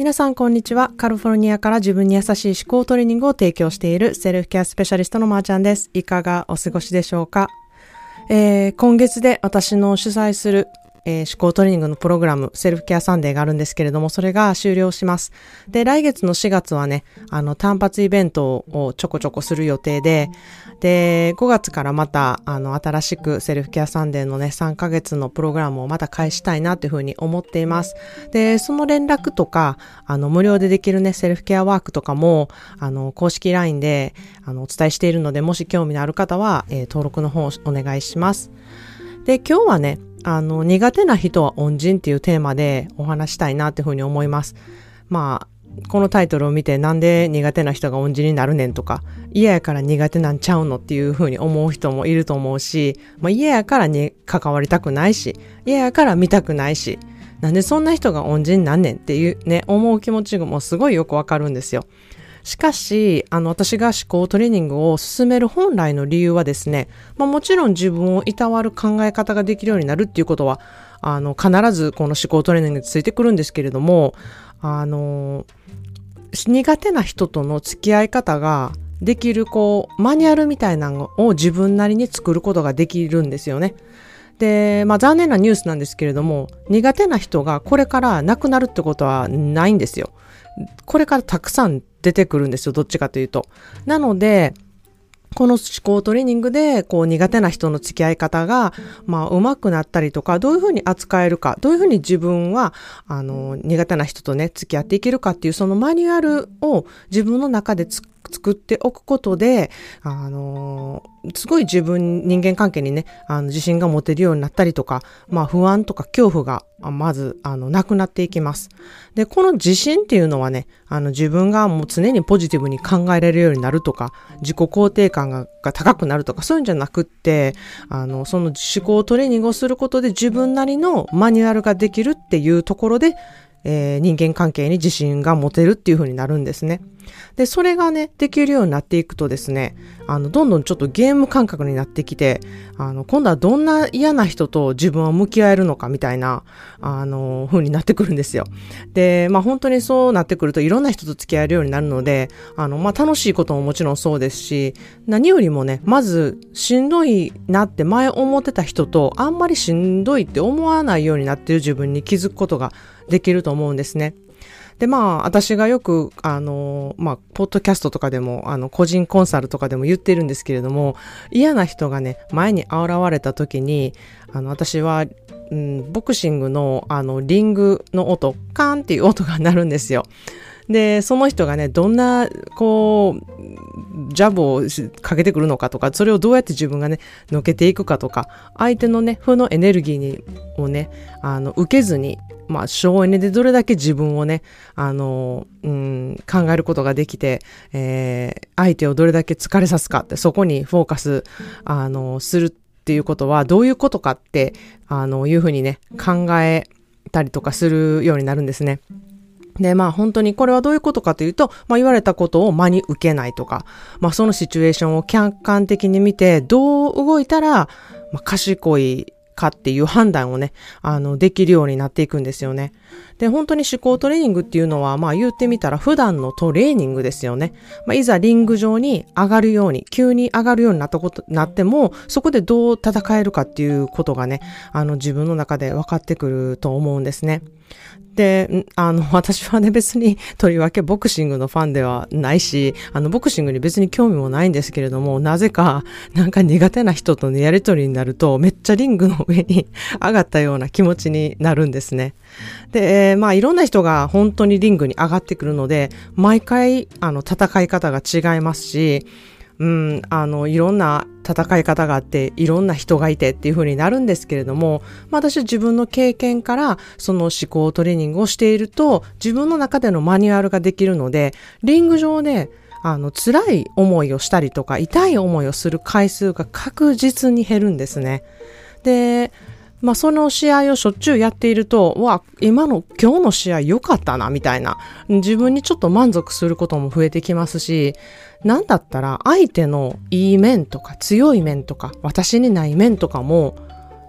皆さんこんにちは。カリフォルニアから自分に優しい思考トレーニングを提供しているセルフケアスペシャリストのまーちゃんです。いかがお過ごしでしょうか、えー、今月で私の主催するえー、思考トレーニングのプログラム、セルフケアサンデーがあるんですけれども、それが終了します。で、来月の4月はね、あの、単発イベントをちょこちょこする予定で、で、5月からまた、あの、新しくセルフケアサンデーのね、3ヶ月のプログラムをまた開始したいなというふうに思っています。で、その連絡とか、あの、無料でできるね、セルフケアワークとかも、あの、公式 LINE で、あの、お伝えしているので、もし興味のある方は、えー、登録の方をお願いします。で、今日はね、あの、苦手な人は恩人っていうテーマでお話したいなっていうふうに思います。まあ、このタイトルを見てなんで苦手な人が恩人になるねんとか、嫌やから苦手なんちゃうのっていうふうに思う人もいると思うし、まあ、嫌やからに関わりたくないし、嫌やから見たくないし、なんでそんな人が恩人なんねんっていうね、思う気持ちもすごいよくわかるんですよ。しかし、あの、私が思考トレーニングを進める本来の理由はですね、まあ、もちろん自分をいたわる考え方ができるようになるっていうことは、あの、必ずこの思考トレーニングについてくるんですけれども、あの、苦手な人との付き合い方ができる、こう、マニュアルみたいなのを自分なりに作ることができるんですよね。で、まあ残念なニュースなんですけれども、苦手な人がこれから亡くなるってことはないんですよ。これからたくさん出てくるんですよ、どっちかというと。なので、この思考トレーニングで、こう苦手な人の付き合い方が、まあ上手くなったりとか、どういうふうに扱えるか、どういうふうに自分は、あの、苦手な人とね、付き合っていけるかっていう、そのマニュアルを自分の中で作作っておくことで、あのすごい自分、人間関係にね、あの、自信が持てるようになったりとか、まあ不安とか恐怖が、まず、あの、なくなっていきます。で、この自信っていうのはね、あの、自分がもう常にポジティブに考えられるようになるとか、自己肯定感がが高くなるとか、そういうんじゃなくって、あの、その思考トレーニングをすることで自分なりのマニュアルができるっていうところで、えー、人間関係に自信が持てるっていう風になるんですね。で、それがね、できるようになっていくとですね、あの、どんどんちょっとゲーム感覚になってきて、あの、今度はどんな嫌な人と自分は向き合えるのかみたいな、あの、風になってくるんですよ。で、まあ本当にそうなってくるといろんな人と付き合えるようになるので、あの、まあ楽しいことももちろんそうですし、何よりもね、まずしんどいなって前思ってた人とあんまりしんどいって思わないようになってる自分に気づくことができると思うんですね。で、まあ、私がよく、あの、まあ、ポッドキャストとかでも、あの、個人コンサルとかでも言ってるんですけれども、嫌な人がね、前に現れた時に、あの、私は、うん、ボクシングの、あの、リングの音、カーンっていう音が鳴るんですよ。で、その人がね、どんな、こう、ジャブをかけてくるのかとか、それをどうやって自分がね、のけていくかとか、相手のね、負のエネルギーにをね、あの、受けずに、まあ、省エネでどれだけ自分をね、あの、うん、考えることができて、えー、相手をどれだけ疲れさすかって、そこにフォーカス、あの、するっていうことは、どういうことかって、あの、いうふうにね、考えたりとかするようになるんですね。で、まあ本当にこれはどういうことかというと、まあ言われたことを真に受けないとか、まあそのシチュエーションを客観的に見て、どう動いたら、まあ賢いかっていう判断をね、あの、できるようになっていくんですよね。で、本当に思考トレーニングっていうのは、まあ言ってみたら普段のトレーニングですよね。まあいざリング上に上がるように、急に上がるようになったこと、なっても、そこでどう戦えるかっていうことがね、あの自分の中で分かってくると思うんですね。で、あの、私はね、別に、とりわけボクシングのファンではないし、あの、ボクシングに別に興味もないんですけれども、なぜか、なんか苦手な人とのやりとりになると、めっちゃリングの上に上がったような気持ちになるんですね。で、まあ、いろんな人が本当にリングに上がってくるので、毎回、あの、戦い方が違いますし、うん、あの、いろんな戦い方があって、いろんな人がいてっていう風になるんですけれども、まあ、私は自分の経験からその思考トレーニングをしていると、自分の中でのマニュアルができるので、リング上で、あの、辛い思いをしたりとか、痛い思いをする回数が確実に減るんですね。で、まあ、その試合をしょっちゅうやっていると、わ、今の、今日の試合良かったな、みたいな。自分にちょっと満足することも増えてきますし、なんだったら相手のいい面とか強い面とか、私にない面とかも、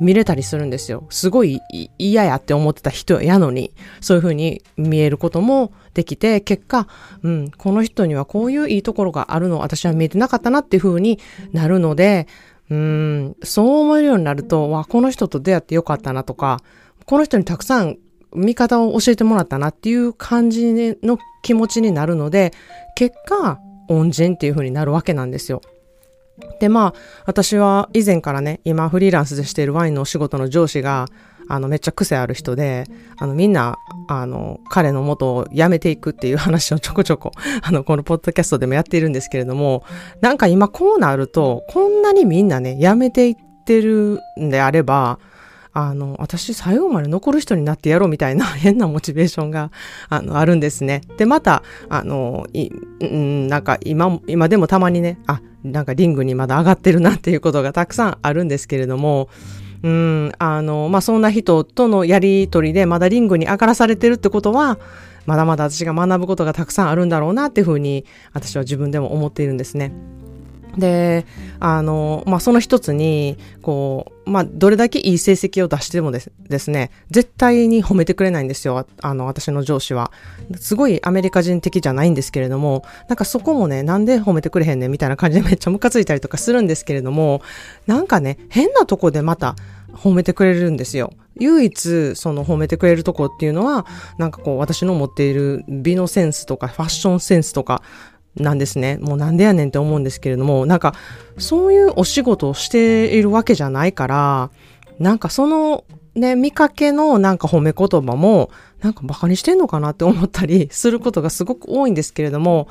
見れたりするんですよ。すごい嫌やって思ってた人やのに、そういう風に見えることもできて、結果、うん、この人にはこういういいところがあるの私は見えてなかったなっていう風になるので、うん、そう思えるようになると、わ、この人と出会ってよかったなとか、この人にたくさん見方を教えてもらったなっていう感じの気持ちになるので、結果、恩人っていう風になるわけなんですよ。で、まあ、私は以前からね、今フリーランスでしているワインのお仕事の上司が、あの、めっちゃ癖ある人で、あの、みんな、あの、彼の元を辞めていくっていう話を ちょこちょこ、あの、このポッドキャストでもやっているんですけれども、なんか今こうなると、こんなにみんなね、辞めていってるんであれば、あの、私最後まで残る人になってやろうみたいな 変なモチベーションが、あの、あるんですね。で、また、あの、い、ん、なんか今、今でもたまにね、あ、なんかリングにまだ上がってるなっていうことがたくさんあるんですけれども、うん、あの、まあ、そんな人とのやりとりでまだリングに上がらされてるってことは、まだまだ私が学ぶことがたくさんあるんだろうなっていうふうに私は自分でも思っているんですね。で、あの、まあ、その一つに、こう、まあ、どれだけいい成績を出してもですですね、絶対に褒めてくれないんですよ。あの、私の上司は。すごいアメリカ人的じゃないんですけれども、なんかそこもね、なんで褒めてくれへんねんみたいな感じでめっちゃムカついたりとかするんですけれども、なんかね、変なとこでまた褒めてくれるんですよ。唯一その褒めてくれるとこっていうのは、なんかこう私の持っている美のセンスとかファッションセンスとか、なんですね。もうなんでやねんって思うんですけれども、なんか、そういうお仕事をしているわけじゃないから、なんかその、ね、見かけのなんか褒め言葉も、なんか馬鹿にしてんのかなって思ったりすることがすごく多いんですけれども、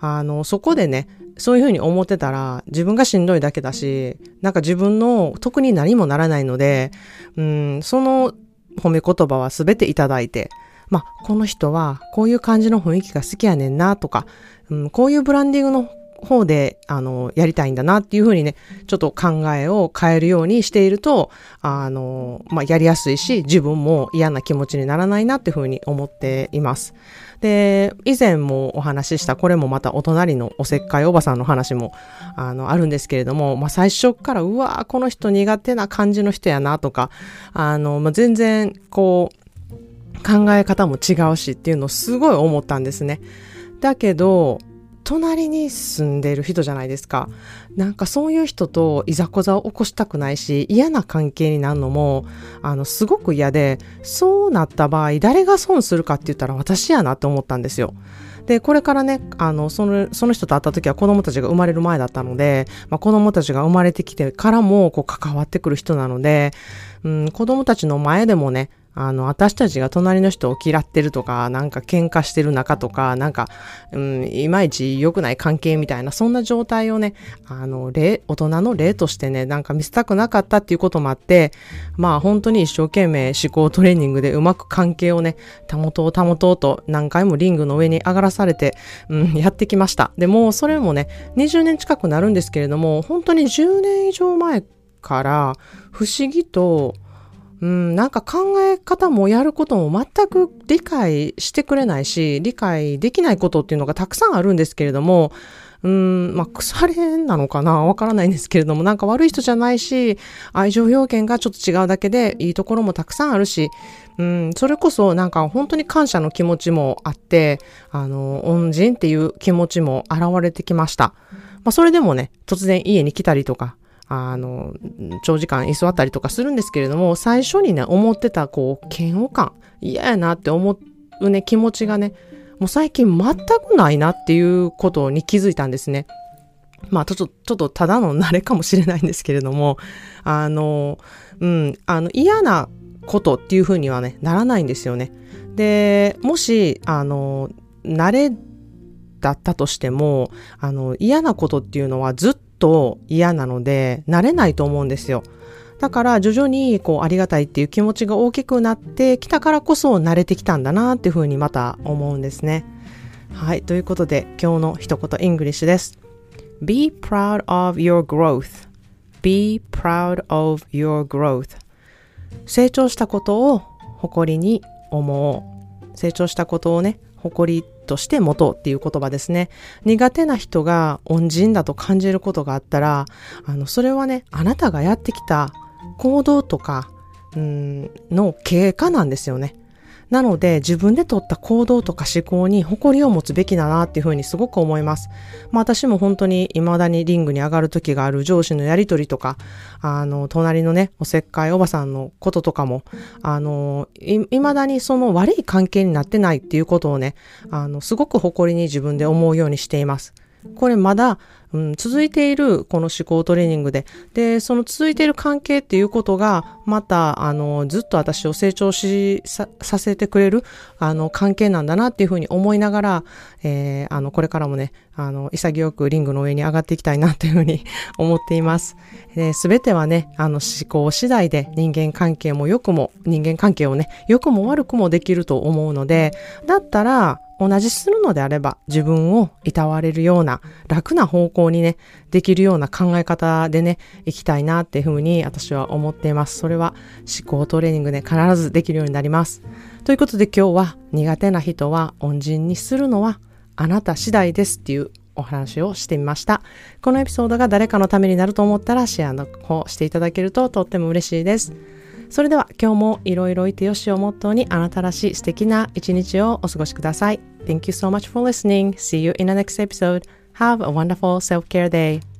あの、そこでね、そういうふうに思ってたら、自分がしんどいだけだし、なんか自分の特に何もならないので、うん、その褒め言葉はすべていただいて、まあ、この人はこういう感じの雰囲気が好きやねんなとか、うん、こういうブランディングの方で、あの、やりたいんだなっていうふうにね、ちょっと考えを変えるようにしていると、あの、まあ、やりやすいし、自分も嫌な気持ちにならないなっていうふうに思っています。で、以前もお話しした、これもまたお隣のおせっかいおばさんの話も、あの、あるんですけれども、まあ、最初から、うわーこの人苦手な感じの人やなとか、あの、まあ、全然、こう、考え方も違うしっていうのをすごい思ったんですね。だけど、隣に住んでる人じゃないですか。なんかそういう人といざこざを起こしたくないし、嫌な関係になるのも、あの、すごく嫌で、そうなった場合、誰が損するかって言ったら私やなって思ったんですよ。で、これからね、あの、その、その人と会った時は子供たちが生まれる前だったので、まあ、子供たちが生まれてきてからも、こう、関わってくる人なので、うん、子供たちの前でもね、あの、私たちが隣の人を嫌ってるとか、なんか喧嘩してる仲とか、なんか、うん、いまいち良くない関係みたいな、そんな状態をね、あの、例、大人の例としてね、なんか見せたくなかったっていうこともあって、まあ本当に一生懸命思考トレーニングでうまく関係をね、保とう保とうと何回もリングの上に上がらされて、うん、やってきました。でも、それもね、20年近くなるんですけれども、本当に10年以上前から、不思議と、うん、なんか考え方もやることも全く理解してくれないし、理解できないことっていうのがたくさんあるんですけれども、うん、まあ、腐れなのかな？わからないんですけれども、なんか悪い人じゃないし、愛情表現がちょっと違うだけで、いいところもたくさんあるし、うん、それこそなんか本当に感謝の気持ちもあって、あの、恩人っていう気持ちも現れてきました。まあ、それでもね、突然家に来たりとか、あの、長時間居座ったりとかするんですけれども、最初にね、思ってた、こう、嫌悪感、嫌やなって思うね、気持ちがね、もう最近全くないなっていうことに気づいたんですね。まあ、ちょっと、ちょっとただの慣れかもしれないんですけれども、あの、うん、あの、嫌なことっていうふうにはね、ならないんですよね。で、もし、あの、慣れだったとしても、あの、嫌なことっていうのはずっとと嫌なので、慣れないと思うんですよ。だから徐々にこうありがたいっていう気持ちが大きくなってきたからこそ慣れてきたんだなっていうふうにまた思うんですね。はい。ということで今日の一言イングリッシュです。Be proud of your growth.Be proud of your growth. 成長したことを誇りに思う。成長したことをね、誇りとして持とうっていう言葉ですね。苦手な人が恩人だと感じることがあったら、あの、それはね、あなたがやってきた行動とか、うんの結果なんですよね。なので自分で取った行動とか思考に誇りを持つべきだなっていうふうにすごく思います。まあ私も本当に未だにリングに上がる時がある上司のやりとりとか、あの、隣のね、おせっかいおばさんのこととかも、あの、い、未だにその悪い関係になってないっていうことをね、あの、すごく誇りに自分で思うようにしています。これまだ、うん、続いているこの思考トレーニングで、で、その続いている関係っていうことが、また、あの、ずっと私を成長し、さ、させてくれる、あの、関係なんだなっていうふうに思いながら、えー、あの、これからもね、あの、潔くリングの上に上がっていきたいなっていうふうに 思っています。すべてはね、あの、思考次第で人間関係も良くも、人間関係をね、良くも悪くもできると思うので、だったら、同じするのであれば自分をいたわれるような楽な方向にね、できるような考え方でね、行きたいなっていうふうに私は思っています。それは思考トレーニングで必ずできるようになります。ということで今日は苦手な人は恩人にするのはあなた次第ですっていうお話をしてみました。このエピソードが誰かのためになると思ったらシェアの方していただけるととっても嬉しいです。それでは今日もいろいろいてよしをモットーにあなたらしい素敵な一日をお過ごしください。Thank you so much for listening. See you in the next episode. Have a wonderful self-care day.